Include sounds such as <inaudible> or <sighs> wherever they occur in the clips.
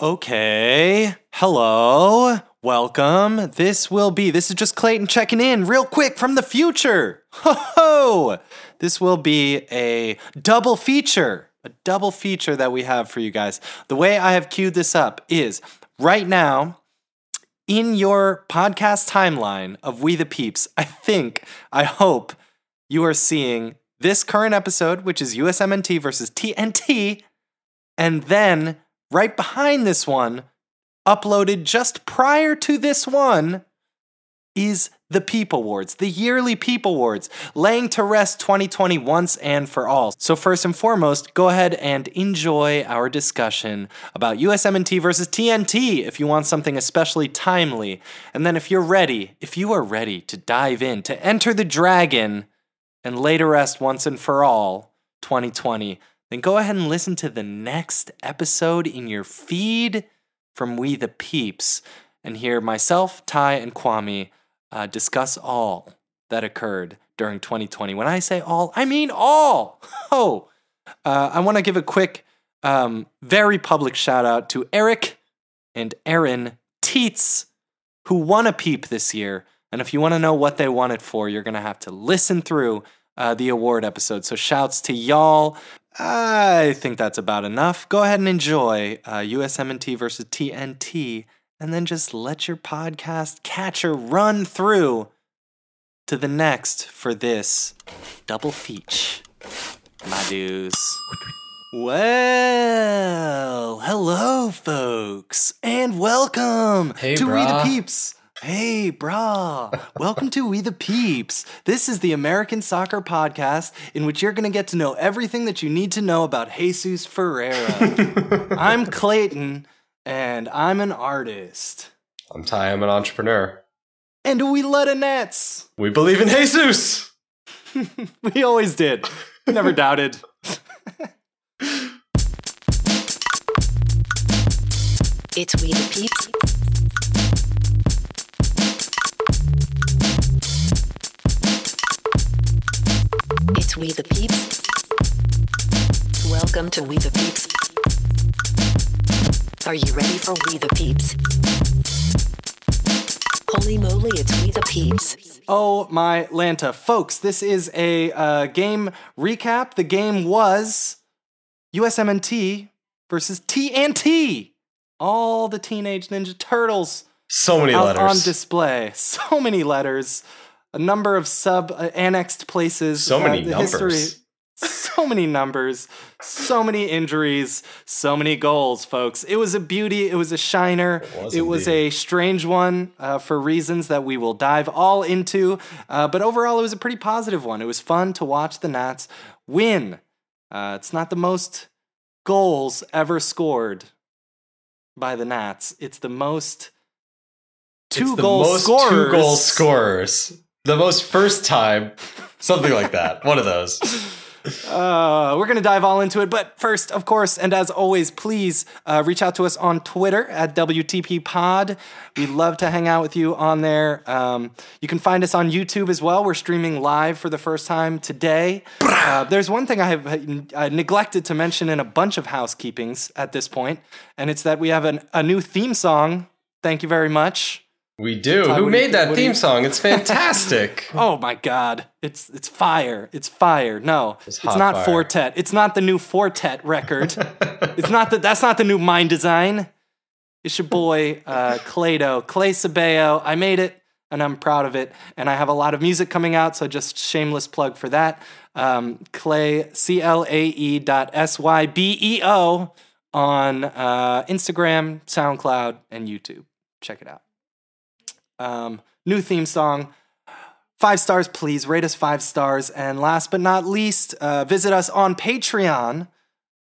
Okay. Hello. Welcome. This will be, this is just Clayton checking in real quick from the future. Ho ho! This will be a double feature, a double feature that we have for you guys. The way I have queued this up is right now in your podcast timeline of We the Peeps, I think, I hope you are seeing this current episode, which is USMNT versus TNT, and then right behind this one, uploaded just prior to this one, is the Peep Awards, the yearly Peep Awards, laying to rest 2020 once and for all. So, first and foremost, go ahead and enjoy our discussion about USMNT versus TNT if you want something especially timely. And then, if you're ready, if you are ready to dive in, to enter the dragon and lay to rest once and for all 2020, then go ahead and listen to the next episode in your feed from We the Peeps and hear myself, Ty, and Kwame uh, discuss all that occurred during 2020. When I say all, I mean all. <laughs> Oh, uh, I want to give a quick, um, very public shout out to Eric and Aaron Teets, who won a peep this year. And if you want to know what they won it for, you're going to have to listen through uh, the award episode. So shouts to y'all. I think that's about enough. Go ahead and enjoy uh, USMNT versus TNT, and then just let your podcast catcher run through to the next for this double feature, my dudes. Well, hello, folks, and welcome Hey, to We the. Peeps. Hey, brah. Welcome to We the Peeps. This is the American soccer podcast in which you're going to get to know everything that you need to know about Jesus Ferreira. <laughs> I'm Clayton, and I'm an artist. I'm Ty, I'm an entrepreneur. And we let a nets. We believe in Jesus! <laughs> We always did. Never doubted. <laughs> It's We the Peeps. It's We the Peeps. Welcome to We the Peeps. Are you ready for We the Peeps? Holy moly, it's We the Peeps. Oh my Lanta. Folks, this is a uh, game recap. The game was USMNT versus TNT. All the Teenage Ninja Turtles So many out letters. on display. <laughs> So many letters. A number of sub uh, annexed places. So many the numbers. <laughs> so many numbers. So many injuries. So many goals, folks. It was a beauty. It was a shiner. It was indeed. a strange one uh, for reasons that we will dive all into. Uh, but overall, it was a pretty positive one. It was fun to watch the Nats win. Uh, it's not the most goals ever scored by the Nats. It's the most two It's the goal most scorers. two goal scorers. The most first time. Something like that. One of those. Uh, we're going to dive all into it. But first, of course, and as always, please uh, reach out to us on Twitter at WTP Pod. We'd love to hang out with you on there. Um, you can find us on YouTube as well. We're streaming live for the first time today. Uh, there's one thing I have uh, neglected to mention in a bunch of housekeepings at this point, and it's that we have an, a new theme song. Thank you very much. We do. Ty, Who do you- made that do you- theme song? It's <laughs> fantastic. <laughs> Oh my god. It's it's fire. It's fire. No. It's, hot not fire. Four Tet. It's not the new Four Tet record. <laughs> it's not that that's not the new mind design. It's your boy uh Clado, Clay Sabeo. I made it and I'm proud of it. And I have a lot of music coming out, so just shameless plug for that. Um Clay C L A E dot S Y B E O on uh Instagram, SoundCloud, and YouTube. Check it out. Um new theme song. Five stars, please. Rate us five stars. And last but not least, uh, visit us on Patreon.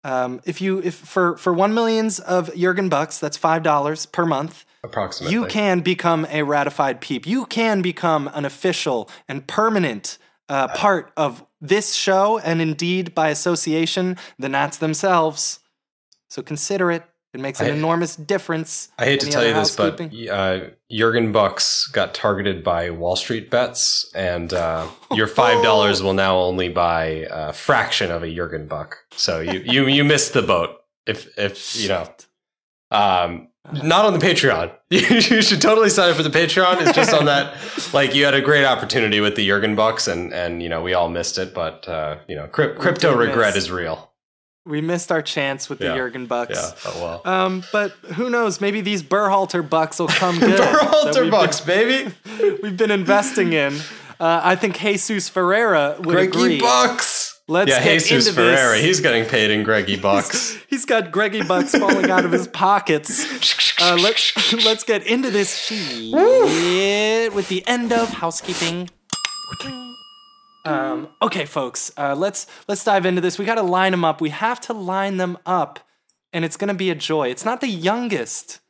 Um, if you if for for one millions of Jurgen bucks, that's five dollars per month. Approximately. You can become a ratified peep. You can become an official and permanent uh, part of this show, and indeed by association, the Nats themselves. So consider it. It makes an I- enormous difference. I hate to tell you this, but uh, Jurgen Bucks got targeted by Wall Street bets, and uh, <laughs> your five dollars will now only buy a fraction of a Jurgen Buck. So you you you missed the boat. If if you know Um, not on the Patreon. <laughs> you should totally sign up for the Patreon. It's just on that. <laughs> Like you had a great opportunity with the Jurgen Bucks, and and you know we all missed it. But uh, you know, crypt- crypto regret miss. is real. We missed our chance with the Yeah. Jurgen Bucks. Yeah. Oh well. Um, but who knows? Maybe these Berhalter bucks will come <laughs> good. we've Bucks, baby. <laughs> We've been investing in. Uh, I think Jesus Ferreira would Greggy agree. Bucks. Let's yeah, get Jesus into Ferreira. this. He's getting paid in Greggy Bucks. <laughs> He's got Greggy bucks falling out of his pockets. Uh, let's let's get into this shit with the end of housekeeping. Um, okay, folks, uh, let's let's dive into this. We got to line them up. We have to line them up, and it's gonna be a joy. It's not the youngest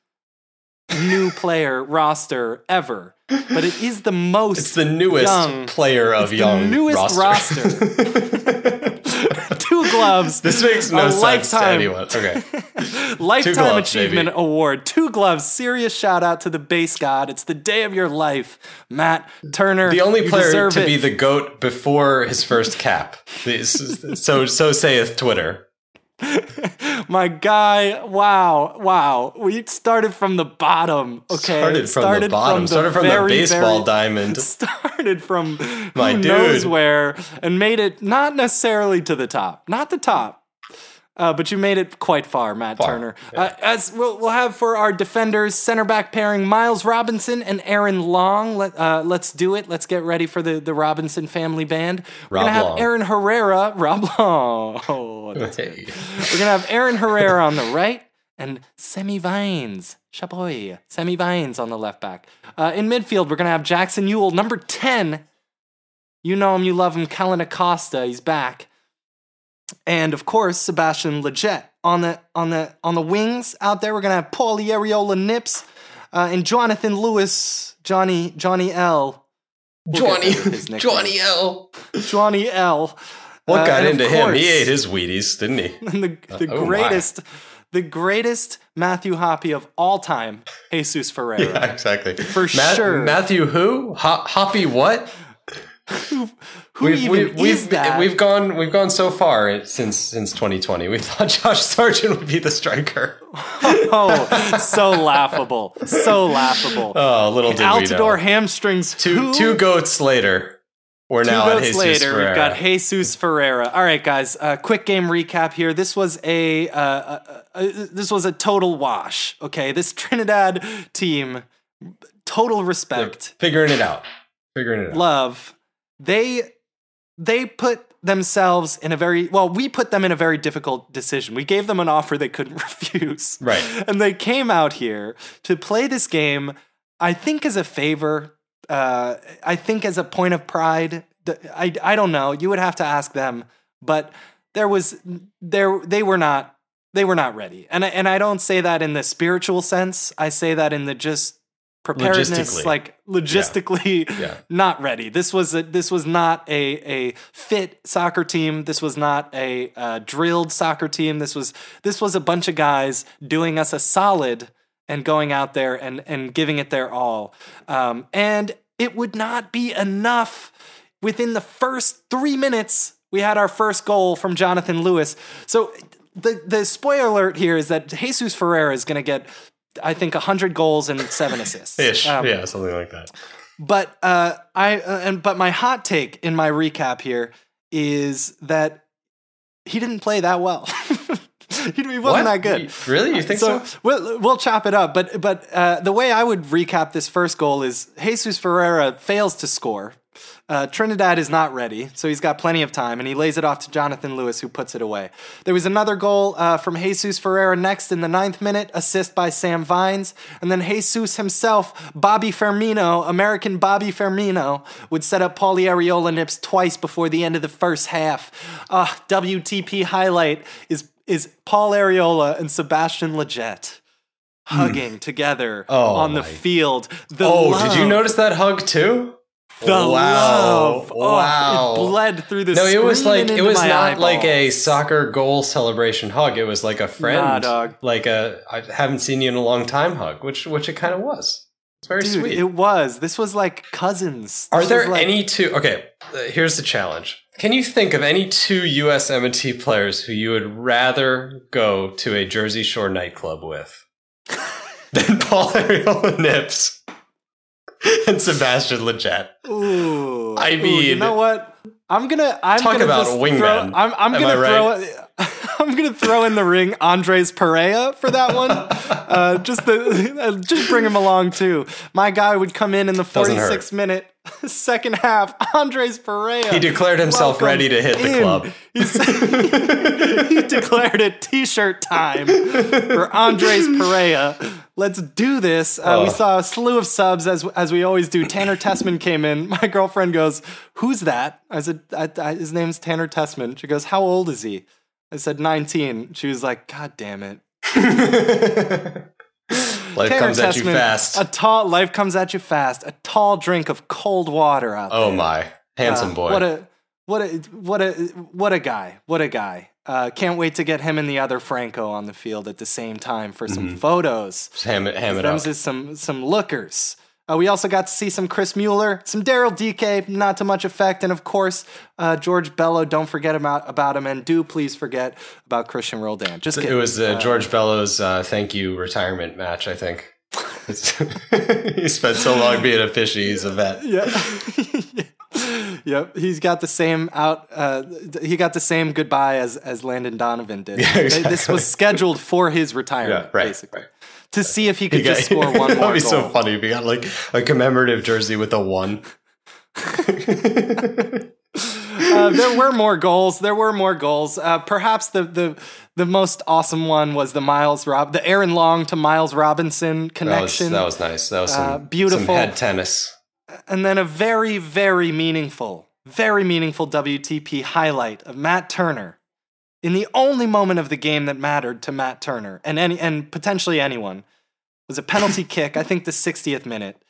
new <laughs> player roster ever, but it is the most. It's the newest young. player of young newest roster. Two <laughs> gloves. this makes no sense to lifetime. anyone. Okay. <laughs> Lifetime gloves, Achievement baby. Award. Two gloves. Serious shout out to the base god. It's the day of your life, Matt Turner. The only player to it. be the goat before his first cap. So so saith Twitter. My guy. Wow, wow. We started from the bottom. Okay, Started from the bottom. started from the baseball very- diamond. <laughs> Started from My who knows where and made it not necessarily to the top, not the top. Uh, but you made it quite far, Matt Far, Turner. Uh, as we'll, we'll have for our defenders, center back pairing Miles Robinson and Aaron Long. Let, uh, let's do it. Let's get ready for the, the Robinson family band. We're Rob gonna have Long. Aaron Herrera, <laughs> Rob Long. Oh, Hey. we're gonna have Aaron Herrera on the right and Semi Vines, Chaboy, Semi Vines on the left back. Uh, in midfield, we're gonna have Jackson Yueill, number ten. You know him, you love him, Kellyn Acosta. He's back, and of course Sebastian Lletget on the on the on the wings out there. We're gonna have Paulie Arriola Nips uh, and Jonathan Lewis, Johnny Johnny L. We'll Johnny there with his nickname. Johnny L. Johnny L. What Uh, got and of into him? He ate his Wheaties, didn't he? <laughs> and the, the oh my. greatest, the greatest Matthew Hoppe of all time, Jesus <laughs> Ferreira. Yeah, exactly. For Ma- sure. Matthew who? Ho- Hoppe what? Who even is we've, that? we've gone we've gone so far since since 2020. We thought <laughs> Josh Sargent would be the striker. <laughs> oh, so laughable, so laughable. Oh, little did we Altidore know. hamstrings. Two who? two goats later, we're Two now at votes Jesus later, Ferreira. we've got Jesus Ferreira. All right, guys. Uh, quick game recap here. This was a uh, uh, uh, this was a total wash. Okay, this <laughs> Trinidad team, total They're respect. figuring it out. Figuring it out. love they they put themselves in a very well we put them in a very difficult decision. We gave them an offer they couldn't <laughs> refuse. Right. and they came out here to play this game i think as a favor uh, i think as a point of pride. I, I don't know. You would have to ask them. But there was there they were not they were not ready. And I, and I don't say that in the spiritual sense. I say that in the just preparedness Logistically. like logistically Yeah. <laughs> not ready. This was a, this was not a a fit soccer team. This was not a uh, drilled soccer team. This was this was a bunch of guys doing us a solid and going out there and and giving it their all. Um, and it would not be enough. Within the first three minutes, we had our first goal from Jonathan Lewis. So the the spoiler alert here is that Jesus Ferreira is going to get. I think 100 goals and seven assists. <laughs> Ish. Um, yeah, something like that. but uh, I uh, and but my hot take in my recap here is that he didn't play that well. <laughs> he, wasn't What? that good. Really? You think so? We'll, we'll chop it up. But but uh, the way I would recap this first goal is Jesus Ferreira fails to score. Uh, Trinidad is not ready, so he's got plenty of time, and he lays it off to Jonathan Lewis, who puts it away. There was another goal uh, from Jesus Ferreira next in the ninth minute, assist by Sam Vines, and then Jesus himself, Bobby Firmino, American Bobby Firmino, would set up Paulie Arriola nips twice before the end of the first half. Uh, WTP highlight is is Paul Arriola and Sebastian Lletget hugging together Hmm. Oh on the my- field. The Oh, did you notice that hug too? The wow. love. Oh, Wow. it bled through the No, it was like it was not like a soccer goal celebration hug. It was like a friend, Nah, dog. like a I haven't seen you in a long time hug, which which it kind of was. It's very Dude, sweet. it was. This was like cousins. Are This there like- any two? Okay, uh, here's the challenge. Can you think of any two U.S. M&T players who you would rather go to a Jersey Shore nightclub with? <laughs> <laughs> than Paul Arriola Nips, <laughs> and Sebastian Lletget. Ooh. I Ooh, you know what? I'm gonna. I'm Talk gonna about a wingman. Throw, I'm, I'm gonna throw. right? <laughs> I'm gonna throw in the ring Andres Perea for that one. <laughs> uh, just the, just bring him along too. My guy would come in in the 46 minute <laughs> second half. Andres Perea. He declared himself ready to hit the in. club. <laughs> He declared it t-shirt time for Andres Perea. Let's do this. Uh, We saw a slew of subs as as we always do. Tanner Tessmann came in. My girlfriend goes, "Who's that?" I said, I, I, "His name's Tanner Tessmann." She goes, "How old is he?" I said, "19." She was like, "God damn it." <laughs> Life Tanner comes at you fast. A tall life comes at you fast. A tall drink of cold water out oh there. Oh my, handsome Uh, boy. What a what a what a what a guy. What a guy. Uh, can't wait to get him and the other Franco on the field at the same time for some photos. Just ham it, ham it Them's up. is some some lookers. Uh, we also got to see some Chris Mueller, some Daryl Dike, not to much effect, and of course uh, George Bello. Don't forget about about him, and do please forget about Cristian Roldan. Just kidding. It was uh, George Bello's uh, thank you retirement match, I think. <laughs> He spent so long being a fishy, he's a vet. Yeah. <laughs> yep. He's got the same out. Uh, he got the same goodbye as as Landon Donovan did. <laughs> Yeah, They- This was scheduled for his retirement, Yeah, right, basically, right. To see if he could got- just score one <laughs> more That'd be goal. so funny if he got like a commemorative jersey with a one. <laughs> Uh, there were more goals. There were more goals. Uh, perhaps the the the most awesome one was the Miles Rob, the Aaron Long to Miles Robinson That was, connection, that was nice. That was some, Uh, beautiful. some head tennis. and then a very very meaningful, very meaningful WTP highlight of Matt Turner in the only moment of the game that mattered to Matt Turner and any and potentially anyone was a penalty <laughs> kick. I think the 60th minute,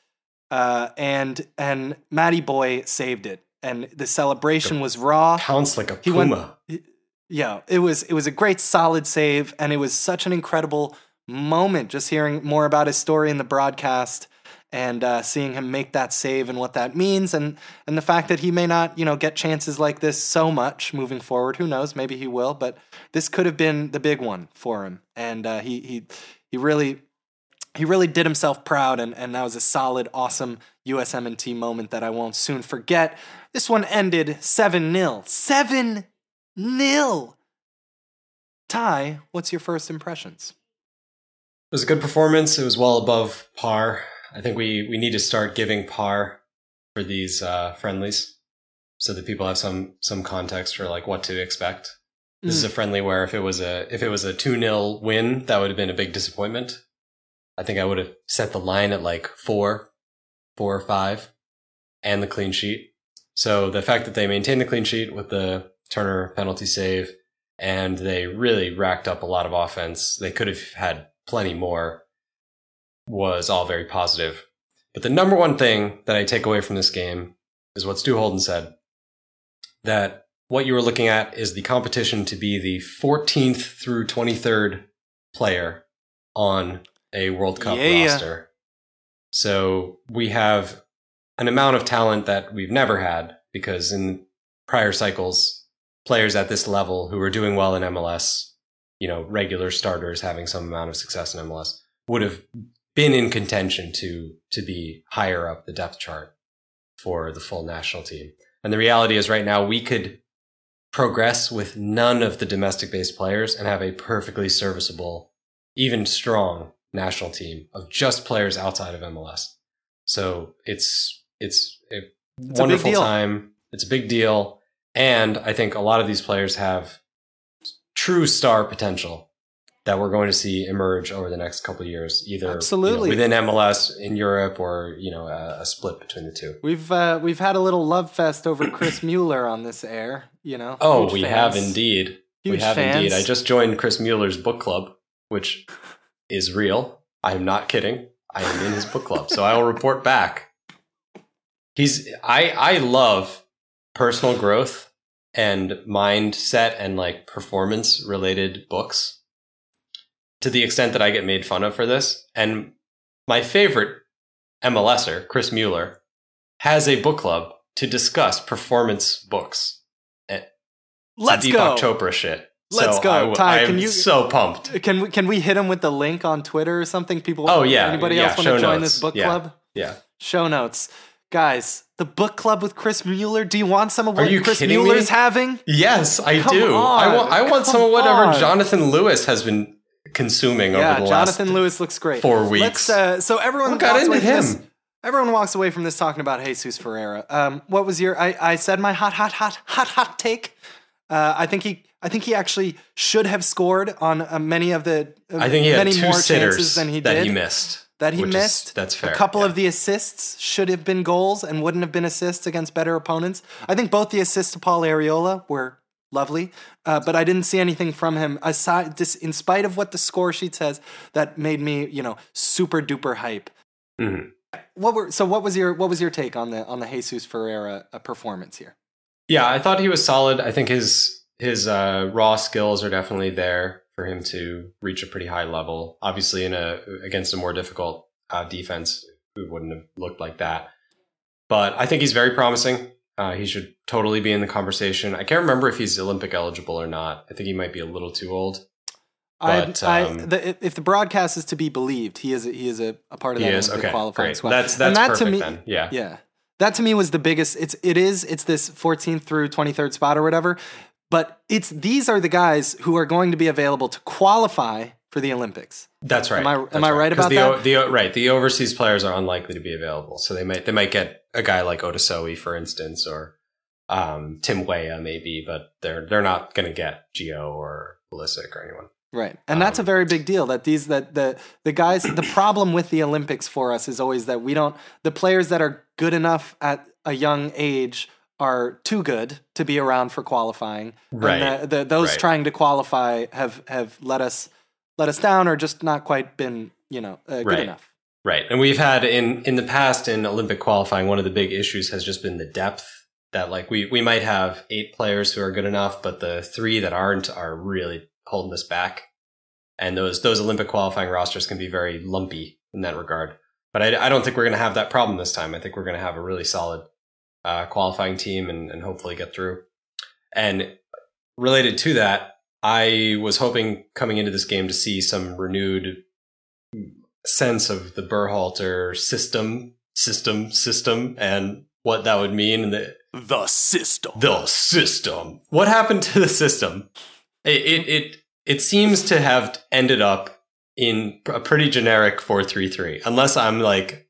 uh, and and Matty Boy saved it, and the celebration was raw. Pounce like a He went- puma. Yeah, it was it was a great solid save and it was such an incredible moment just hearing more about his story in the broadcast and uh, seeing him make that save and what that means and and the fact that he may not, you know, get chances like this so much moving forward. Who knows, maybe he will, but this could have been the big one for him. And uh, he he he really he really did himself proud and, and that was a solid awesome USMNT moment that I won't soon forget. This one ended 7-0. 7 nil. Ty, what's your first impressions? It was a good performance. It was well above par. I think we, we need to start giving par for these uh, friendlies so that people have some some context for like what to expect. This is a friendly where if it was a if it was a 2-0 win, that would have been a big disappointment. I think I would have set the line at like 4, 4 or 5 and the clean sheet. So the fact that they maintained the clean sheet with the Turner penalty save and they really racked up a lot of offense. They could have had plenty more was all very positive. But the number one thing that I take away from this game is what Stu Holden said that what you were looking at is the competition to be the 14th through 23rd player on a World Cup Yeah. roster. So we have an amount of talent that we've never had because in prior cycles, players at this level who are doing well in MLS, you know, regular starters having some amount of success in MLS would have been in contention to to be higher up the depth chart for the full national team. And the reality is right now we could progress with none of the domestic based players and have a perfectly serviceable, even strong national team of just players outside of MLS. So it's it's a a big wonderful deal. time. It's a big deal. And I think a lot of these players have true star potential that we're going to see emerge over the next couple of years, either you know, Absolutely. within MLS in Europe or you know a, a split between the two. We've uh, we've had a little love fest over Chris <clears throat> Mueller on this air, you know. Oh, Huge we fans. have indeed. we Huge have indeed. I just joined Chris Mueller's book club, which is real. I am not kidding. I am in his book club, so I will report back. He's I I love personal growth and mindset and like performance related books to the extent that I get made fun of for this. And my favorite MLSer, Chris Mueller, has a book club to discuss performance books. Eh, Let's Deepak go. Chopra shit. Let's So go. I Ty, I'm can you- so pumped. Can we can we hit him with the link on Twitter or something? People. Oh, yeah. Anybody Yeah, else want to join notes. this book Yeah. club? Yeah. Show notes, guys. The book club with Chris Mueller. Do you want some of what Chris Mueller's me? having? Yes, I Come do. I on, want I want some of whatever on. Jonathan Lewis has been consuming Yeah, over the Jonathan last Lewis looks great. four Let's, weeks. uh, so everyone What got into from this- him? Everyone walks away from this talking about Jesus Ferreira. Um, what was your? I, I said my hot, hot, hot, hot, hot take. Uh, I think he, I think he actually should have scored on uh, many of the. Uh, I think he had many two more sitters chances than he did. that he missed. that he which is- missed. that's fair. A couple yeah. of the assists should have been goals and wouldn't have been assists against better opponents. I think both the assists to Paul Arriola were lovely, uh, but I didn't see anything from him aside. This, in spite of what the score sheet says, that made me, you know, super duper hype. Mhm. What were so? What was your what was your take on the on the Jesus Ferreira uh, performance here? Yeah, I thought he was solid. I think his his uh, raw skills are definitely there for him to reach a pretty high level. Obviously, in a against a more difficult uh, defense, we wouldn't have looked like that. But I think he's very promising. Uh, he should totally be in the conversation. I can't remember if he's Olympic eligible or not. I think he might be a little too old. But, I, I um, the, if the broadcast is to be believed, he is a, he is a, a part of that is okay. qualifying Great. squad. That's And that's that to me- then. Yeah. Yeah. That to me was the biggest it's it is it's this 14th through 23rd spot or whatever, but it's these are the guys who are going to be available to qualify for the Olympics. That's right. Am I- am That's I right 'Cause about the, that? The right, the overseas players are unlikely to be available, so they might they might get a guy like Otasowie, for instance, or um, Tim Weah maybe, but they're they're not going to get Gio or Pulisic or anyone. Right. And that's a Um, very big deal that these that the the guys the problem with the Olympics for us is always that we don't the players that are good enough at a young age are too good to be around for qualifying. Right. And the, the, those Right. trying to qualify have have let us let us down or just not quite been, you know, uh, good Right. enough. Right, and we've had in in the past in Olympic qualifying, one of the big issues has just been the depth. That like we we might have eight players who are good enough, but the three that aren't are really holding us back. And those those Olympic qualifying rosters can be very lumpy in that regard. But I, I don't think we're going to have that problem this time. I think we're going to have a really solid uh, qualifying team and, and hopefully get through. And related to that, I was hoping coming into this game to see some renewed sense of the Berhalter system, system, system, and what that would mean. And the The system. the system. What happened to the system? It it it, it seems to have ended up in a pretty generic four three three. Unless I'm like,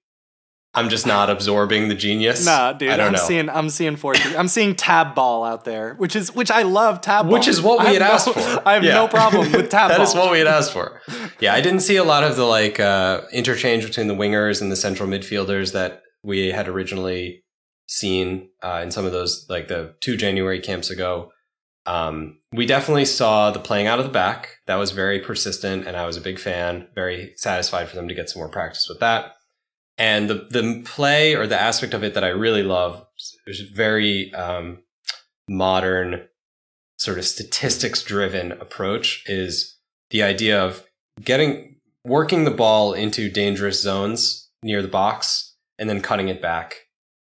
I'm just not absorbing the genius. Nah, dude, I don't I'm know. seeing I'm seeing four. I'm seeing tab ball out there, which is which I love tab ball. Which is what we had have asked no- for. I have Yeah. no problem with tab <laughs> That ball. is what we had asked for. Yeah, I didn't see a lot of the like uh, interchange between the wingers and the central midfielders that we had originally seen uh, in some of those like the two January camps ago. Um, we definitely saw the playing out of the back. That was very persistent, and I was a big fan. Very satisfied for them to get some more practice with that. And the the play or the aspect of it that I really love is very um, modern, sort of statistics driven approach. Is the idea of getting working the ball into dangerous zones near the box and then cutting it back,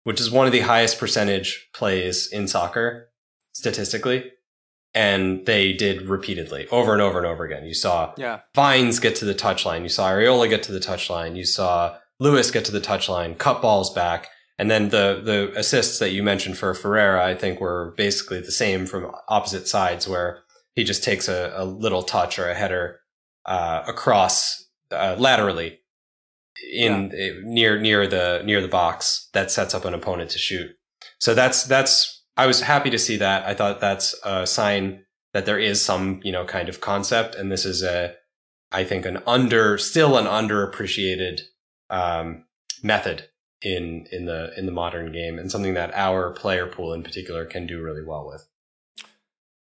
which is one of the highest percentage plays in soccer statistically. And they did repeatedly, over and over and over again. You saw Yeah, Vines get to the touchline. You saw Arriola get to the touchline. You saw Lewis get to the touchline, cut balls back. And then the, the assists that you mentioned for Ferreira, I think were basically the same from opposite sides where he just takes a, a little touch or a header, uh, across, uh, laterally in eh, near, near the, near the box that sets up an opponent to shoot. So that's, that's, I was happy to see that. I thought that's a sign that there is some, you know, kind of concept. And this is a, I think an under, still an underappreciated, um, method in, in the, in the modern game and something that our player pool in particular can do really well with.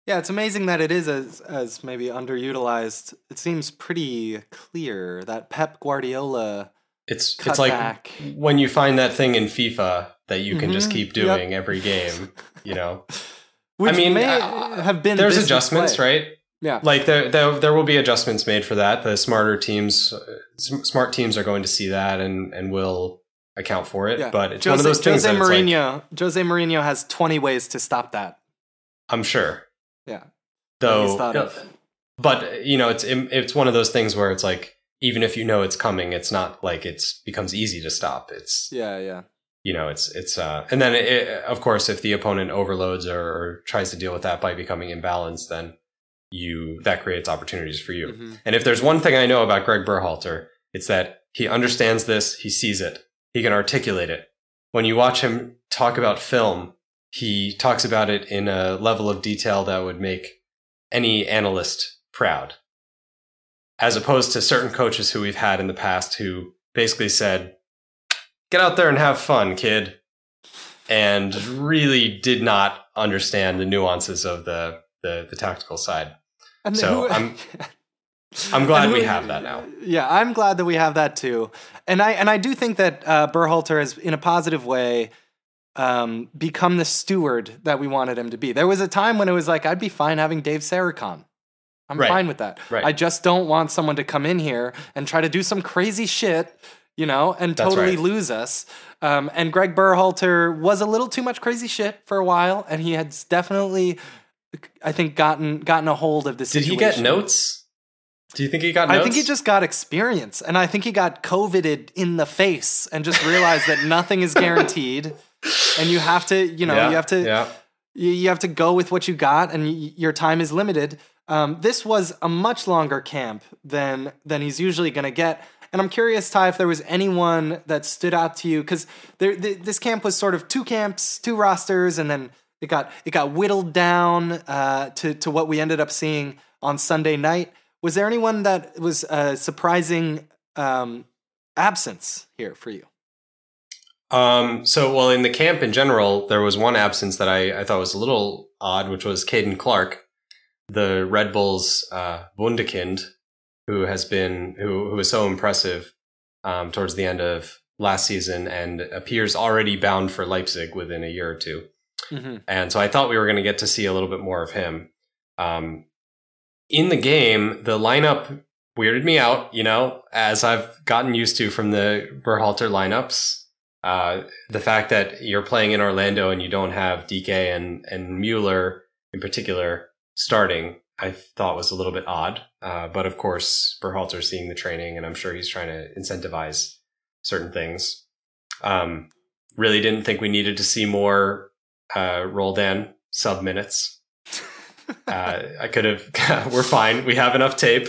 yeah. It's amazing that it is as as maybe underutilized. It seems pretty clear that Pep Guardiola. It's, it's like back. when you find that thing in FIFA that you can just Mhm. keep Yep. doing every game, you know, <laughs> Which mean, may uh, have been there's adjustments, display. right? Yeah, like there, there there will be adjustments made for that the smarter teams uh, smart teams are going to see that and and will account for it yeah. but it's Jose, one of those things Jose that it's like, Mourinho. Jose Mourinho has twenty ways to stop that. i'm sure Yeah. Though, He's thought of. but you know, it's it's one of those things where it's like even if you know it's coming, it's not like it's becomes easy to stop. It's Yeah, yeah. you know, it's it's uh, and then it, of course, if the opponent overloads or, or tries to deal with that by becoming imbalanced, then you that creates opportunities for you. Mhm. And if there's one thing I know about Greg Berhalter, it's that he understands this, he sees it, he can articulate it. When you watch him talk about film, he talks about it in a level of detail that would make any analyst proud. As opposed to certain coaches who we've had in the past who basically said, get out there and have fun, kid. And really did not understand the nuances of the, the, the tactical side. And So, who- I'm- <laughs> I'm glad And we have that now. Yeah, I'm glad that we have that too, and I and I do think that uh, Berhalter has, in a positive way, um, become the steward that we wanted him to be. There was a time when it was like I'd be fine having Dave Sarachan. I'm Right. fine with that. Right. I just don't want someone to come in here and try to do some crazy shit, you know, and That's totally right. lose us. Um, and Greg Berhalter was a little too much crazy shit for a while, and he had definitely, I think, gotten gotten a hold of the Did situation. he get notes? Do you think he got I think he just got experience, and I think he got coveted in the face, and just realized that nothing is guaranteed, and you have to, you know, Yeah, you have to, Yeah. you, you have to go with what you got, and y- your time is limited. Um, this was a much longer camp than than he's usually going to get, and I'm curious, Ty, if there was anyone that stood out to you because th- this camp was sort of two camps, two rosters, and then it got it got whittled down uh, to to what we ended up seeing on Sunday night. Was there anyone that was a surprising um, absence here for you? Um, so, well, in the camp in general, there was one absence that I, I thought was a little odd, which was Caden Clark, the Red Bulls uh, Wunderkind, who has been who who was so impressive um, towards the end of last season and appears already bound for Leipzig within a year or two. Mm-hmm. And so I thought we were going to get to see a little bit more of him. Um, in the game, the lineup weirded me out, you know, as I've gotten used to from the Berhalter lineups. Uh, the fact that you're playing in Orlando and you don't have Dike and, and Mueller in particular starting, I thought was a little bit odd. Uh, but of course, Berhalter's seeing the training and I'm sure he's trying to incentivize certain things. Um, really didn't think we needed to see more uh, rolled in sub minutes. <laughs> Uh, I could have. <laughs> we're fine. We have enough tape,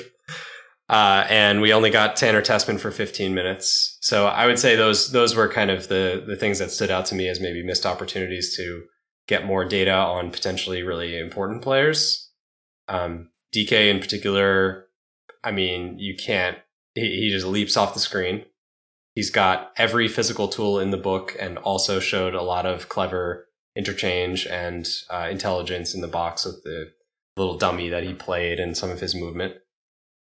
uh, and we only got Tanner Tessmann for 15 minutes. So I would say those those were kind of the the things that stood out to me as maybe missed opportunities to get more data on potentially really important players. Um, Dike in particular, I mean, you can't. He, he just leaps off the screen. He's got every physical tool in the book, and also showed a lot of clever interchange and uh, intelligence in the box with the little dummy that he played and some of his movement.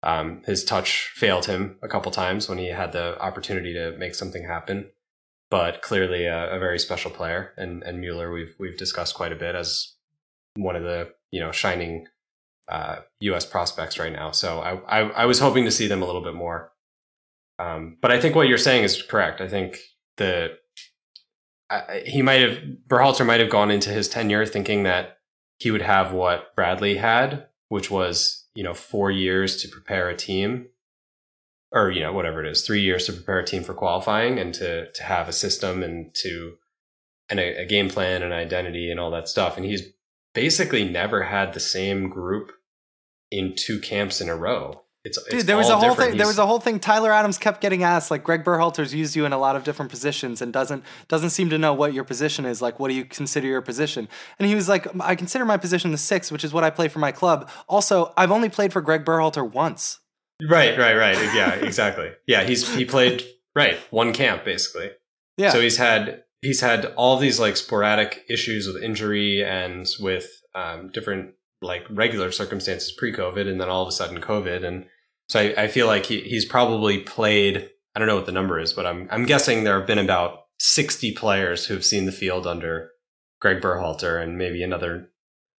Um, his touch failed him a couple times when he had the opportunity to make something happen, but clearly a, a very special player. And and Mueller, we've we've discussed quite a bit as one of the you know shining uh, U.S. prospects right now. So I, I I was hoping to see them a little bit more. Um, but I think what you're saying is correct. I think the I, he might have Berhalter might have gone into his tenure thinking that he would have what Bradley had, which was you know four years to prepare a team, or you know whatever it is, three years to prepare a team for qualifying and to to have a system and to and a, a game plan and identity and all that stuff. And he's basically never had the same group in two camps in a row. It's, Dude, it's there was a whole thing. There was a whole thing. Tyler Adams kept getting asked, like Greg Berhalter's used you in a lot of different positions and doesn't doesn't seem to know what your position is. Like, what do you consider your position? And he was like, I consider my position the six, which is what I play for my club. Also, I've only played for Greg Berhalter once. Right, right, right. Yeah, exactly. Yeah, he's he played right one camp basically. Yeah. So he's had he's had all these like sporadic issues with injury and with um, different like regular circumstances pre-COVID, and then all of a sudden COVID, and so I, I feel like he, he's probably played. I don't know what the number is, but I'm I'm guessing there have been about sixty players who have seen the field under Greg Berhalter, and maybe another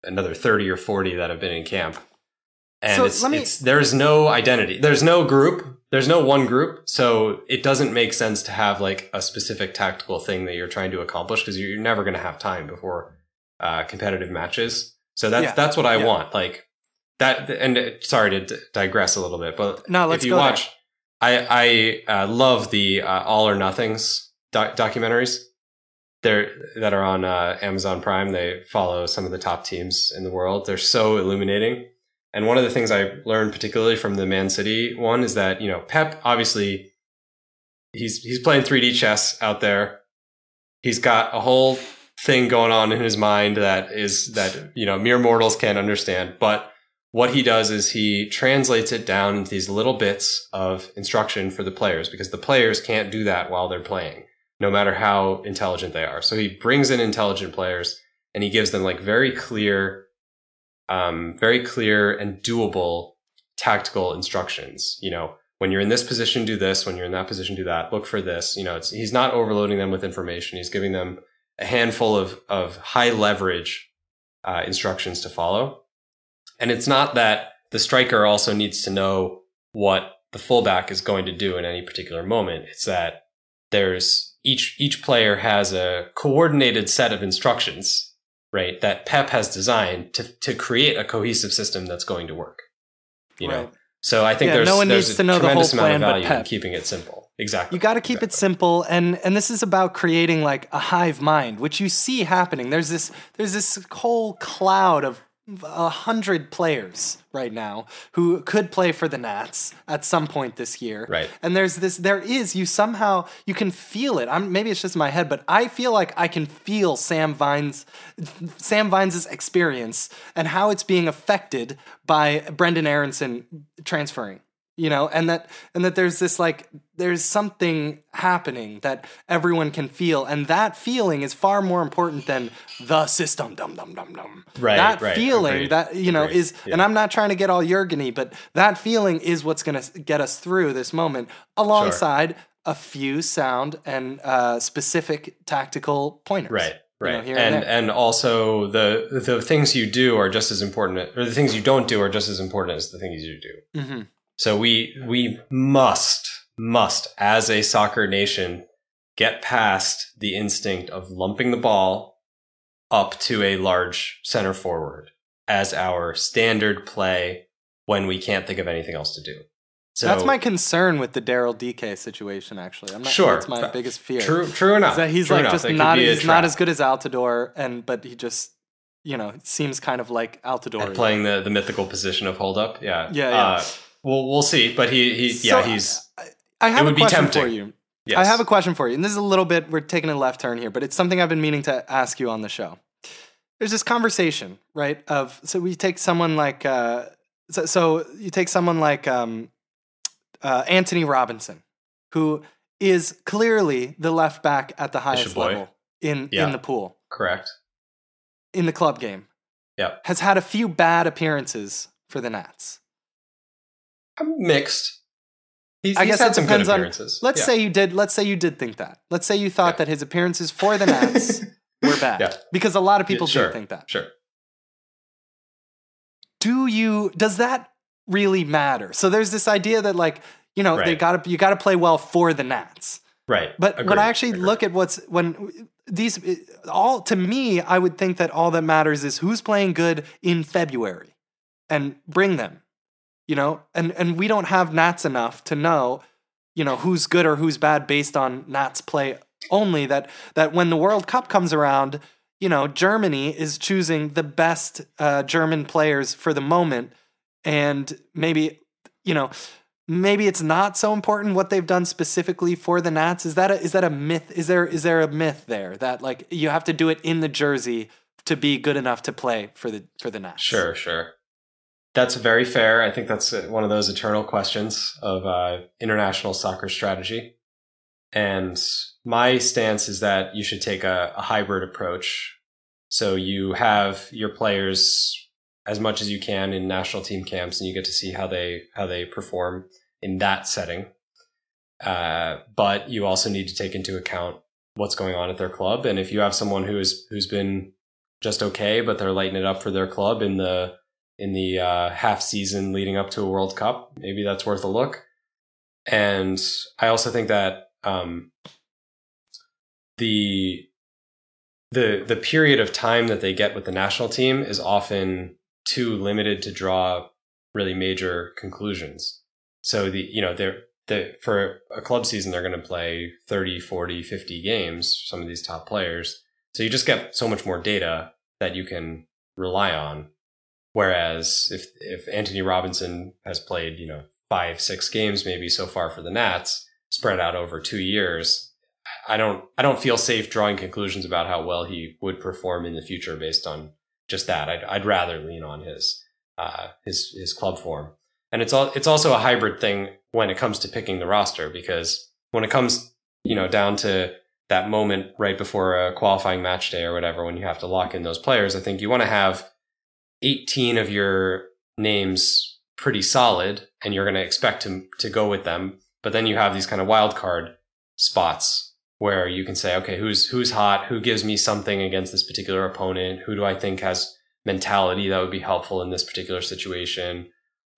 another thirty or forty that have been in camp. And So it's, me- it's there's no identity. There's no group. There's no one group. So it doesn't make sense to have like a specific tactical thing that you're trying to accomplish because you're never going to have time before uh, competitive matches. So that's Yeah. that's what I Yeah. want. Like that and uh, sorry to d- digress a little bit, but No, let's if you go there. watch, I I uh, love the uh, All or Nothings doc- documentaries. They're that are on uh, Amazon Prime. They follow some of the top teams in the world. They're so illuminating. And one of the things I learned particularly from the Man City one is that you know Pep obviously he's he's playing 3D chess out there. He's got a whole thing going on in his mind that is that you know mere mortals can't understand. But what he does is he translates it down into these little bits of instruction for the players because the players can't do that while they're playing, no matter how intelligent they are. So he brings in intelligent players and he gives them like very clear, um, very clear and doable tactical instructions. You know, when you're in this position, do this. When you're in that position, do that. Look for this. You know, he's not overloading them with information. He's giving them a handful of, of high leverage uh, instructions to follow. And it's not that the striker also needs to know what the fullback is going to do in any particular moment. It's that there's each each player has a coordinated set of instructions, right? That Pep has designed to to create a cohesive system that's going to work. You know, so I think Yeah, there's no one there's needs a to know the whole tremendous amount plan of but value in Pep. keeping it simple. Exactly. You got to keep it simple, and and this is about creating like a hive mind, which you see happening. There's this there's this whole cloud of a hundred players right now who could play for the Nats at some point this year. Right. And there's this there is you somehow you can feel it. I'm maybe it's just my head, but I feel like I can feel Sam Vines Sam Vines' experience and how it's being affected by Brenden Aaronson transferring you know and that and that there's this like there's something happening that everyone can feel and that feeling is far more important than the system dum dum dum dum Right, that right, feeling agreed, that you know agreed, is yeah. and i'm not trying to get all Jurgeny, but that feeling is what's going to get us through this moment alongside a few sound and uh, specific tactical pointers Right. you know, Right. and and and also the the things you do are just as important or the things you don't do are just as important as the things you do. Mhm. So we we must must as a soccer nation get past the instinct of lumping the ball up to a large center forward as our standard play when we can't think of anything else to do. So that's my concern with the Daryl Dike situation. Actually, I'm not Sure. That's my biggest fear. true true enough. is that he's True like enough. just could not he's not as good as Altidore, and but he just you know seems kind of like Altidore. And playing the, the mythical position of hold up. Yeah. Yeah, yeah. Uh, we'll we'll see. But he he yeah, he's I have it a would be question tempting. for you. yes. I have a question for you, and this is a little bit we're taking a left turn here, but it's something I've been meaning to ask you on the show. There's this conversation, right? Of so we take someone like uh, so, so you take someone like um, uh, Antonee Robinson, who is clearly the left back at the highest level in Yeah. in the pool correct. in the club game. Yep. has had a few bad appearances for the Nats. I'm mixed. He's, I he's guess had some good depends on. Let's Yeah. say you did. Let's say you did think that. Let's say you thought Yeah. that his appearances for the Nats <laughs> were bad, Yeah. because a lot of people sure, do think that. Sure. Do you? Does that really matter? So there's this idea that like you know they got to you got to play well for the Nats. Right. But when I actually agreed. look at what's when these all to me, I would think that all that matters is who's playing good in February, and bring them, you know. And and we don't have Nats enough to know, you know, who's good or who's bad based on Nats play only. That that when the World Cup comes around, you know, Germany is choosing the best uh, German players for the moment, and maybe you know maybe it's not so important what they've done specifically for the Nats. Is that a, is that a myth? Is there is there a myth there that like you have to do it in the jersey to be good enough to play for the for the Nats? Sure, sure. That's very fair. I think that's uh, one of those eternal questions of uh, international soccer strategy. And my stance is that you should take a, a hybrid approach. So you have your players as much as you can in national team camps, and you get to see how they how they perform in that setting. Uh, but you also need to take into account what's going on at their club, and if you have someone who is who's been just okay, but they're lighting it up for their club in the in the uh, half season leading up to a World Cup. Maybe that's worth a look. And I also think that um, the the the period of time that they get with the national team is often too limited to draw really major conclusions. So the you know they're the for a club season they're going to play 30, 40, 50 games some of these top players. So you just get so much more data that you can rely on. Whereas if if Antonee Robinson has played, you know, 5, 6 games maybe so far for the Nats spread out over 2 years, I don't I don't feel safe drawing conclusions about how well he would perform in the future based on just that. I'd I'd rather lean on his uh, his his club form. And it's all it's also a hybrid thing when it comes to picking the roster because when it comes you know down to that moment right before a qualifying match day or whatever when you have to lock in those players, I think you want to have 18 of your names pretty solid and you're going to expect to to go with them. But then you have these kind of wild card spots where you can say, okay, who's who's hot? Who gives me something against this particular opponent? Who do I think has mentality that would be helpful in this particular situation?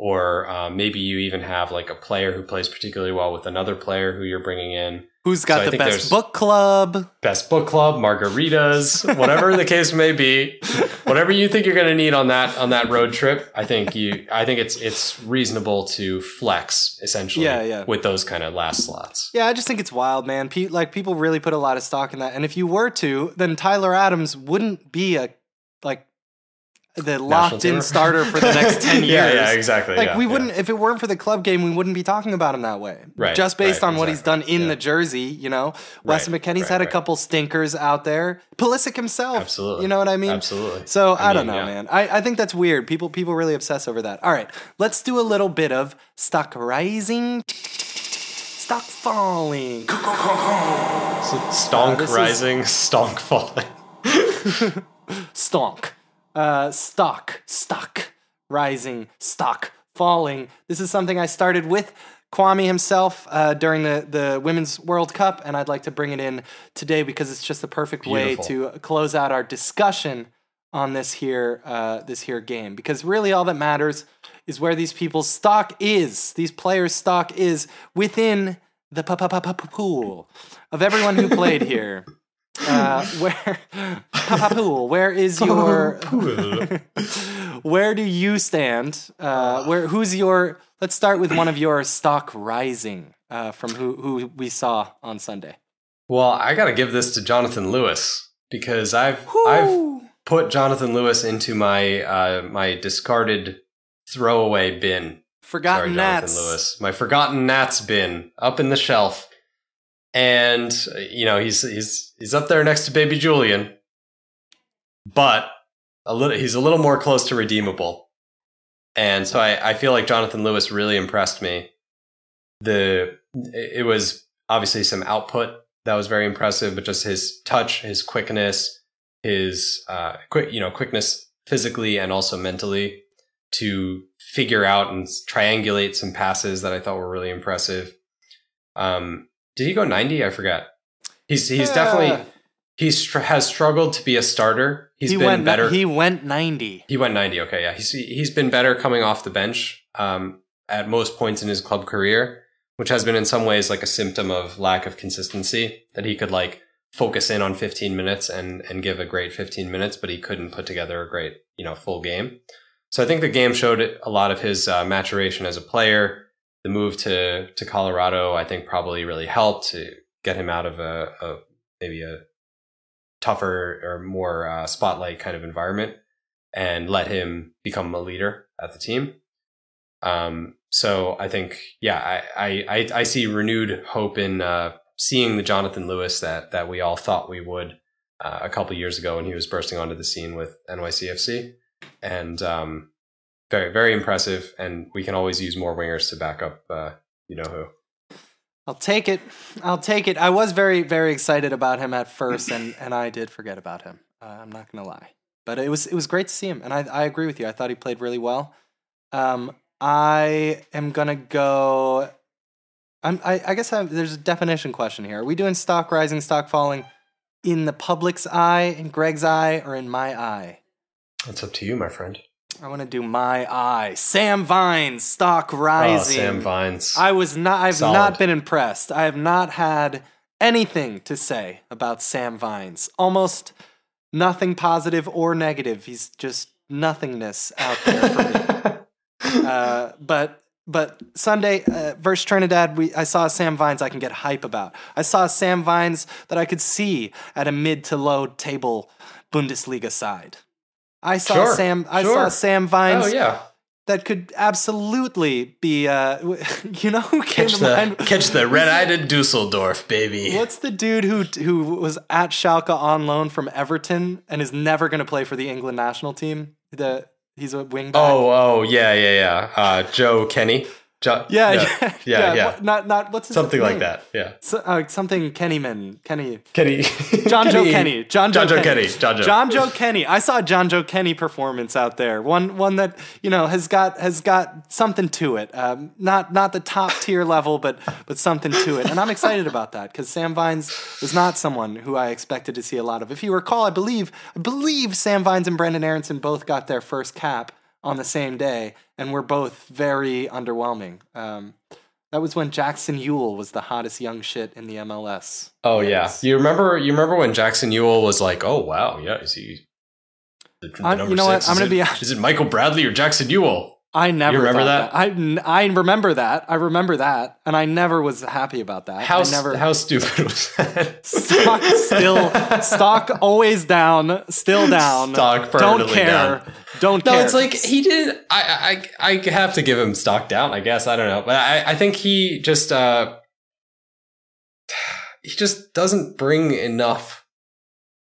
Or uh, maybe you even have like a player who plays particularly well with another player who you're bringing in. Who's got I the best book club? Best book club, margaritas, whatever the case may be, whatever you think you're going to need on that on that road trip. I think you, I think it's it's reasonable to flex essentially, Yeah, yeah. with those kind of last slots. Yeah, I just think it's wild, man. Pe- like people really put a lot of stock in that. And if you were to, then Tyler Adams wouldn't be a like the locked in <laughs> starter for the next <laughs> 10 years. yeah, yeah, exactly. Like yeah, we wouldn't if it weren't for the club game, we wouldn't be talking about him that way. Right, Just based right, on what he's done in yeah. the jersey, you know. Weston Right, McKennie's right, had a right. couple stinkers out there. Pulisic himself. Absolutely. You know what I mean? Absolutely. So I, I don't know, yeah. man. I, I think that's weird. People people really obsess over that. All right, let's do a little bit of stock rising, stock falling. Stonk uh, this is- rising, <laughs> stonk falling. stonk, uh, stock, stock, rising, stock, falling. This is something I started with Kwame himself uh, during the, the Women's World Cup, and I'd like to bring it in today because it's just the perfect way to close out our discussion on this here uh, this here game. Because really, all that matters is where these people's stock is. These players' stock is within the pool of everyone who played <laughs> here. Uh, <laughs> where <laughs> Papa Pool, where is your <laughs> where do you stand? Uh, where who's your let's start with one of your stock rising uh, from who who we saw on Sunday. Well, I got to give this to Jonathan Lewis because I've I've put Jonathan Lewis into my uh, my discarded throwaway bin. Sorry, Forgotten Jonathan Nats. Lewis, my forgotten Nats bin up in the shelf, and uh, you know he's he's he's up there next to Baby Julian, but a little he's a little more close to redeemable, and so I I feel like Jonathan Lewis really impressed me. The it was obviously some output that was very impressive, but just his touch, his quickness, his uh, quick you know quickness physically and also mentally to figure out and triangulate some passes that I thought were really impressive. Um, did he go 90? I forgot. He's he's Yeah. definitely he's str- has struggled to be a starter. He's he been went better. He went ninety. He went 90. Okay, yeah. He's he's been better coming off the bench um, at most points in his club career, which has been in some ways like a symptom of lack of consistency that he could like focus in on 15 minutes and and give a great 15 minutes, but he couldn't put together a great, you know, full game. So I think the game showed a lot of his uh, maturation as a player. The move to to Colorado, I think, probably really helped to get him out of a, a maybe a tougher or more uh, spotlight kind of environment and let him become a leader at the team. Um, so I think, yeah, I, I, I, see renewed hope in uh, seeing the Jonathan Lewis that that we all thought we would uh, a couple years ago when he was bursting onto the scene with NYCFC, and um, very very impressive. And we can always use more wingers to back up, uh, you know who. I'll take it. I'll take it. I was very, very excited about him at first, and, <laughs> and I did forget about him. Uh, I'm not gonna lie, but it was it was great to see him, and I I agree with you. I thought he played really well. Um, I am gonna go. I'm, I I guess i there's a definition question here. Are we doing stock rising, stock falling, in the public's eye, in Greg's eye, or in my eye? That's up to you, my friend. I want to do my eye. Sam Vines, stock rising. Oh, Sam Vines. I was not. I've Solid. not been impressed. I have not had anything to say about Sam Vines. Almost nothing positive or negative. He's just nothingness out there for me. <laughs> uh, but but Sunday uh, versus Trinidad, we I saw Sam Vines I can get hype about. I saw Sam Vines that I could see at a mid to low table Bundesliga side. I saw Sure, Sam. I sure. saw Sam Vines oh yeah, that could absolutely be. Uh, <laughs> you know who came catch to the mind? catch the red-eyed Dusseldorf, baby. What's the dude who who was at Schalke on loan from Everton and is never going to play for the England national team? The he's a wingback. Oh, oh, yeah, yeah, yeah. Uh, Joe Kenny. Jo- yeah, yeah, yeah, yeah, yeah. what- Not not what's his something like that. Yeah, So, uh, something Kennyman, Kenny, Kenny. John Joe Kenny, John Joe, John Joe Kenny, Kenny, John Joe. John Joe Kenny. I saw a John Joe Kenny performance out there. One one that you know has got has got something to it. Um, not not the top tier level, but but something to it. And I'm excited about that because Sam Vines was not someone who I expected to see a lot of. If you recall, I believe I believe Sam Vines and Brenden Aaronson both got their first cap on the same day, and were both very underwhelming. Um, that was when Jackson Yueill was the hottest young shit in the MLS. Oh yeah, you remember? You remember when Jackson Yueill was like, "Oh wow, yeah, is he?" The, the number you know what? I'm Is gonna it- be honest. Is it Michael Bradley or Jackson Yueill? I never remember thought that? I remember that. I remember that, and I never was happy about that. How I never. how stupid <laughs> was that? stock still stock always down, still down. Stock Don't care. down. Don't care. No, care. it's like he did. I, I I have to give him stock down. I guess I don't know, but I I think he just uh <sighs> he just doesn't bring enough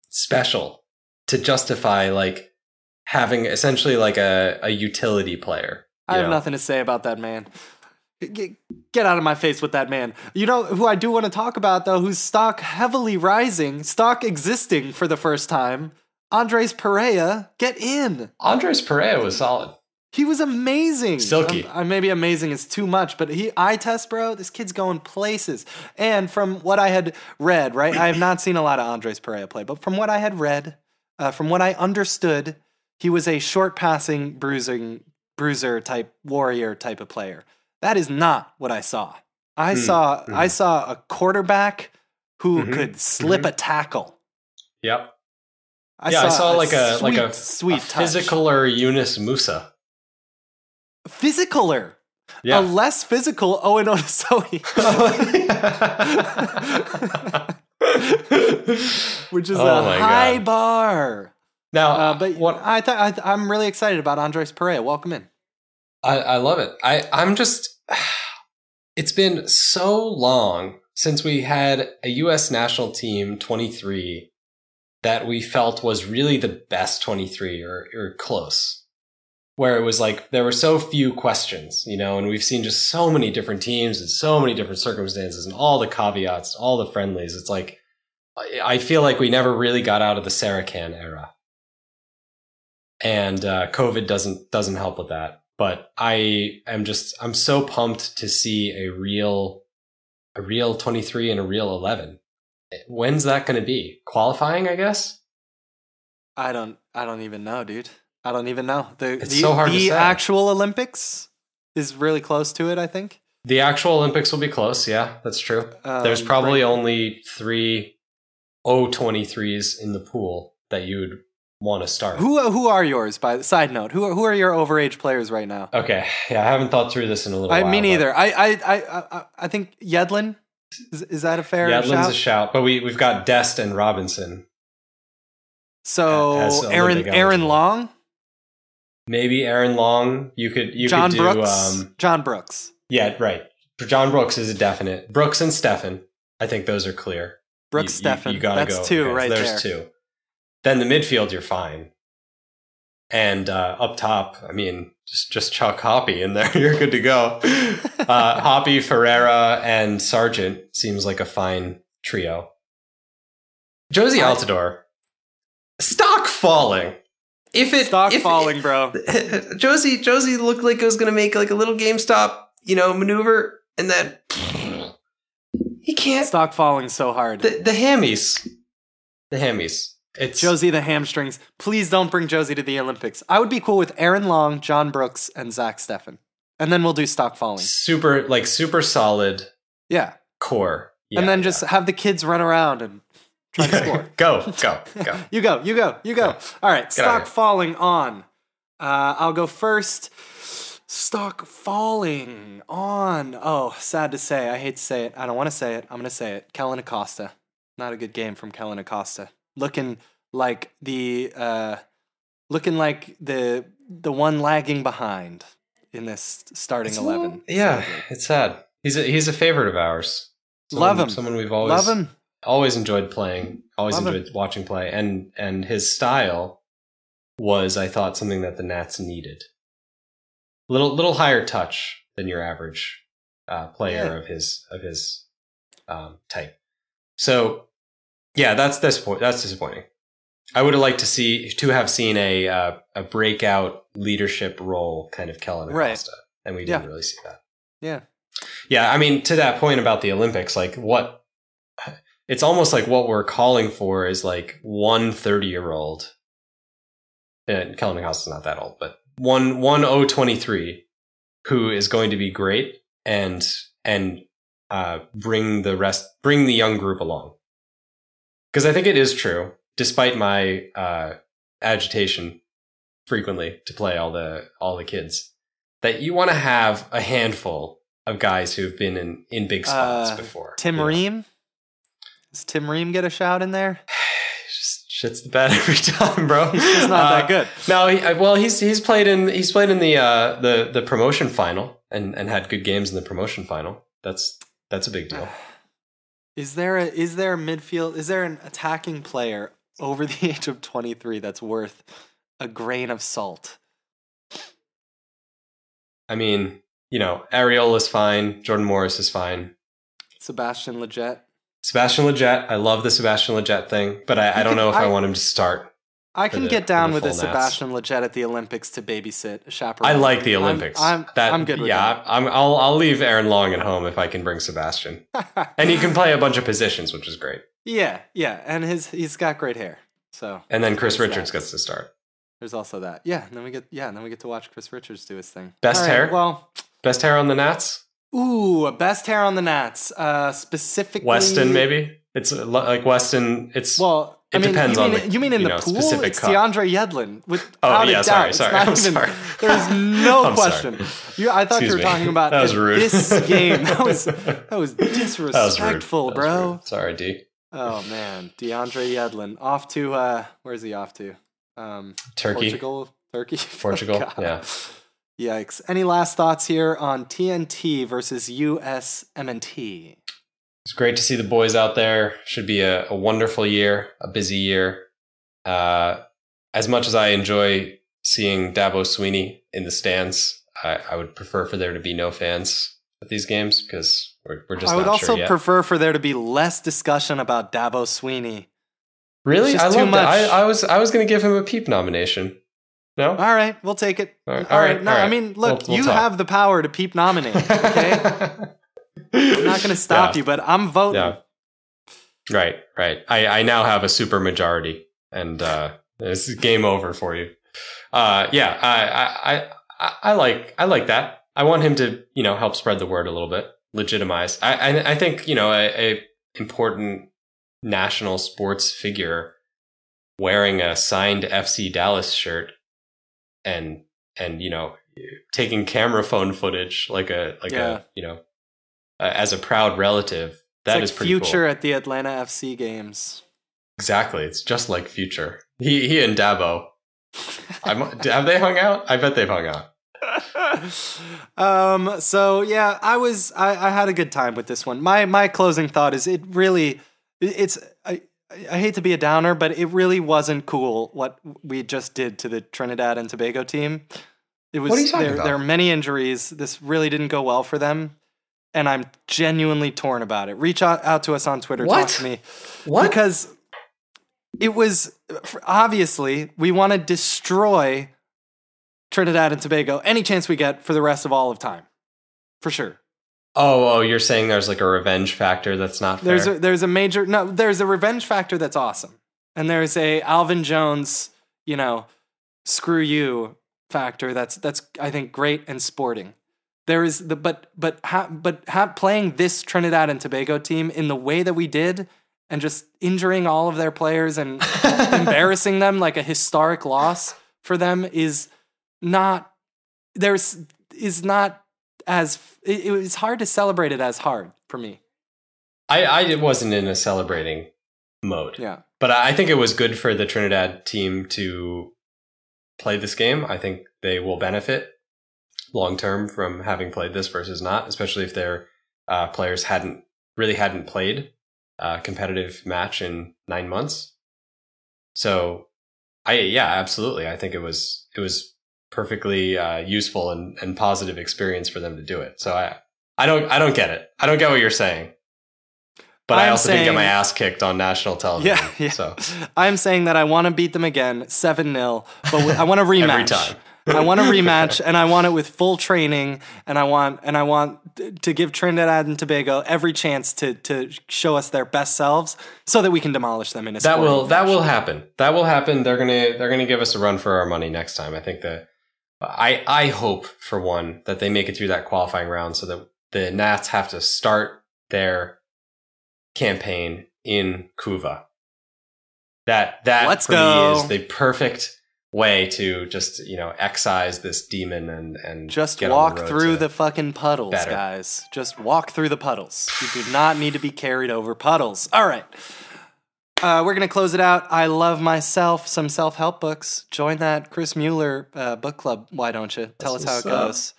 special to justify like having essentially like a a utility player. I have know? nothing to say about that man. Get, get out of my face with that man. You know who I do want to talk about though, whose stock heavily rising, stock existing for the first time. Andres Perea, get in. Andres Perea was solid. He was amazing. Silky. Um, maybe amazing is too much, but he eye test, bro. This kid's going places. And from what I had read, right, I have not seen a lot of Andres Perea play, but from what I had read, uh, from what I understood, he was a short passing, bruising, bruiser type, warrior type of player. That is not what I saw. I Hmm, saw hmm. I saw a quarterback who Mhm, could slip a tackle. Yep. yeah, I saw like a like a, sweet a physicaler Yunus Musah. physicaler. A less physical Owen Otasowie. <laughs> <laughs> Which is Oh a high God. bar. Now, Uh, but what I th- I th- I'm really excited about Andres Perea. Welcome in. I, I love it. I, I'm just, <sighs> it's been so long since we had a U.S. national team 23 that we felt was really the best 23 or, or close. Where it was like there were so few questions, you know, and we've seen just so many different teams and so many different circumstances and all the caveats, all the friendlies. It's like, I I feel like we never really got out of the Sarachan era and uh, COVID doesn't doesn't help with that. But I am just I'm so pumped to see a real a real 23 and a real 11. When's that going to be? Qualifying, I guess. I don't I don't even know, dude. I don't even know. The It's the, so hard to the actual Olympics is really close to it, I think. The actual Olympics will be close. Yeah, that's true. Um, There's probably right- only three O23s in the pool that you would want to start. Who who are yours by the side note? Who are, who are your overage players right now? Okay, yeah, I haven't thought through this in a little I while. me neither. I I I I, I think Yedlin is, is that a fair Yedlin's shout? a shout, but we we've got Dest and Robinson. so Aaron Aaron. Long, Maybe Aaron Long. You could you John could do Brooks, um John Brooks, yeah right. John Brooks is a definite. Brooks and Steffen. I think those are clear. Brooks You- you- Steffen. You, gotta That's go. two Okay, so right there's there. two. Then the midfield, you're fine. And uh, up top, I mean, just just chuck Hoppe in there. <laughs> You're good to go. <laughs> Uh, Hoppe, Ferreira, and Sargent seems like a fine trio. Jozy Altidore, stock falling. If it Stock if- falling, bro. <laughs> Jozy Jozy looked like it was going to make like a little GameStop, you know, maneuver, and then he can't. Stock falling so hard. The the hammies, the hammies. It's Jozy the hamstrings. Please don't bring Jozy to the Olympics. I would be cool with Aaron Long, John Brooks, and Zach Steffen. And then we'll do stock falling. super like super solid Yeah. core, Yeah, and then yeah. just have the kids run around and try to <laughs> score. go go go. <laughs> You go, you go, you go. All right, Get stock falling on Uh, I'll go first. Stock falling on. Oh, sad to say. I hate to say it. I don't want to say it. I'm going to say it. Kellyn Acosta. Not a good game from Kellyn Acosta. Looking like the uh, looking like the the one lagging behind in this starting It's a little- eleven. yeah, sadly. it's sad. He's a, he's a favorite of ours. Love him. Someone we've always love him. always enjoyed playing. Always Love him. enjoyed watching play, and and his style was, I thought, something that the Nats needed. Little little higher touch than your average uh, player Yeah. of his of his um, type. So, yeah, that's disappoint. That's disappointing. I would have liked to see to have seen a uh, a breakout leadership role kind of Kellyn Right. Acosta, and we didn't Yeah. really see that. Yeah. Yeah, I mean, to that point about the Olympics, like what it's almost like what we're calling for is like one 30 year old. And Kellyn Acosta's not that old, but one one O twenty three who is going to be great and and uh, bring the rest bring the young group along. Because I think it is true, despite my uh, agitation frequently to play all the all the kids, that you want to have a handful of guys who have been in, in big spots Uh, before. Tim know? Ream. Does Tim Ream get a shout in there? <sighs> just shits the bed <laughs> every time, bro. He's not Uh, that good. No, he, uh, well, he's he's played in he's played in the uh, the the promotion final and and had good games in the promotion final. That's that's a big deal. <sighs> <sighs> Is there a is there a midfield is there an attacking player over the <laughs> age of 23 that's worth a grain of salt? I mean, you know, Ariel is fine, Jordan Morris is fine. Sebastian Lletget. Sebastian Lletget, I love the Sebastian Lletget thing, but I, I don't know if I, I- want him to start. I can the- get down with a Sebastian Lletget at the Olympics to babysit a chaperone. I like the I'm- Olympics. I'm that, I'm good with yeah, I'm, I'll I'll leave Aaron Long at home if I can bring Sebastian, <laughs> and he can play a bunch of positions, which is great. yeah, yeah, and his he's got great hair. So And then Chris Richards that. gets to start. there's also that. Yeah, and then we get yeah, and then we get to watch Chris Richards do his thing. Best right, hair? Well, Best hair on the Nats. ooh, best hair on the Nats. Uh, specifically Weston, maybe it's like Weston. It's Well, It I mean, depends you on mean, the, you mean in you the know, pool? It's cup. DeAndre Yedlin. With Oh, a yeah, doubt. sorry, It's sorry, I'm even, sorry. There's no <laughs> I'm question. You, I thought Excuse you were me. talking <laughs> about That was rude. this <laughs> game. That was that was was disrespectful, That was bro. rude. Sorry, D. Oh man, DeAndre Yedlin off to uh, where's he off to? Um, Turkey. Portugal, Turkey, Portugal, God. yeah. Yikes! Any last thoughts here on TNT versus USMNT? It's great to see the boys out there. Should be a, a wonderful year, a busy year. Uh, as much as I enjoy seeing Dabo Swinney in the stands, I, I would prefer for there to be no fans at these games because we're, we're just I would also sure prefer for there to be less discussion about Dabo Swinney. really, I loved it. I. I was I was going to give him a peep nomination. No, All right, we'll take it. All right, all all right. right, No, all I mean, look, We'll- we'll you talk. have the power to peep nominate. Okay, <laughs> I'm not going to stop Yeah. you, but I'm voting. Yeah. Right, right. I, I now have a super majority, and uh, it's game over for you. Uh, yeah, I, I, I, I like I like that. I want him to you know help spread the word a little bit, legitimize. I, I, I think you know a, a important national sports figure wearing a signed FC Dallas shirt and and you know taking camera phone footage like a like Yeah. a you know uh, as a proud relative. That is it's like pretty future cool. at the Atlanta FC games. Exactly, it's just like Future. He he and Dabo. I'm, <laughs> have they hung out? I bet they've hung out. <laughs> um. So yeah, I was. I, I had a good time with this one. My my closing thought is it really. It's. I. I hate to be a downer, but it really wasn't cool what we just did to the Trinidad and Tobago team. It was What are you talking there, about? there are many injuries. This really didn't go well for them, and I'm genuinely torn about it. Reach out, out to us on Twitter. What? Talk to me What? because it was obviously we want to destroy Trinidad and Tobago any chance we get for the rest of all of time, for sure. oh, oh, you're saying there's like a revenge factor that's not fair. There's a, there's a major no there's a revenge factor that's awesome, and there's a Alvin Jones you know screw you factor that's that's I think great and sporting. There is the but but ha, but ha, playing this Trinidad and Tobago team in the way that we did and just injuring all of their players and <laughs> embarrassing them like a historic loss for them is not there's is not as it, it was hard to celebrate it as hard for me. I, I wasn't in a celebrating mode. Yeah. But I think it was good for the Trinidad team to play this game. I think they will benefit long term from having played this versus not, especially if their uh, players hadn't really hadn't played a competitive match in nine months. So, I yeah, absolutely. I think it was it was perfectly uh, useful and, and positive experience for them to do it. So I I don't I don't get it. I don't get what you're saying. But i I'm also didn't get my ass kicked on national television. Yeah, <laughs> yeah. So I'm saying that I want to beat them again, 7 0, but I want a <laughs> rematch. every time. I want a <laughs> rematch and I want it with full training and I want and I want to give Trinidad and Tobago every chance to to show us their best selves so that we can demolish them in a that will that will happen. That will happen. They're gonna they're gonna give us a run for our money next time. I think that I I hope for one that they make it through that qualifying round so that the Nats have to start their campaign in Couva. That that Let's for go. me is the perfect way to just you know excise this demon and and Just get on walk road through to- the fucking puddles, better. guys. Just walk through the puddles. You do not need to be carried over puddles. All right. Uh, we're going to close it out. I love myself some self help books. Join that Chris Mueller uh, book club. Why don't you? Tell That's us how it what's up. goes.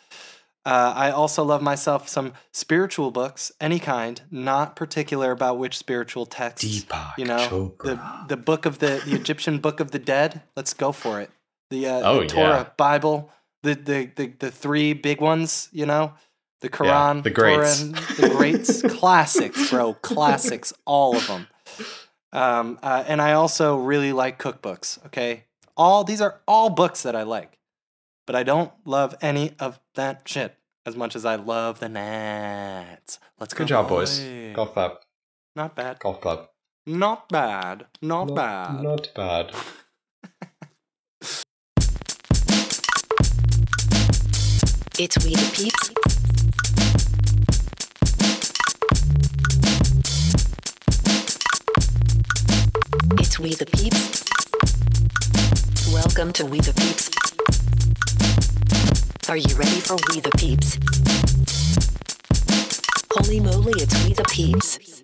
Uh, I also love myself some spiritual books, any kind, not particular about which spiritual text. Deepak you know, Chopra. the the book of the the Egyptian book of the dead. Let's go for it. The, uh, Oh, the Torah, yeah. Bible, the, the the the three big ones. You know, the Quran, the greats. Torah, the greats, <laughs> classics, bro, classics, all of them. Um, uh, and I also really like cookbooks. Okay, all these are all books that I like, but I don't love any of that shit as much as I love the Nats. Let's go. Good job, boys. boy. Golf club. Not bad. Golf club. Not bad. Not, bad. Not bad. <laughs> It's We the Peeps. It's We the Peeps. Welcome to We the Peeps. Are you ready for We the Peeps? Holy moly, it's We the Peeps.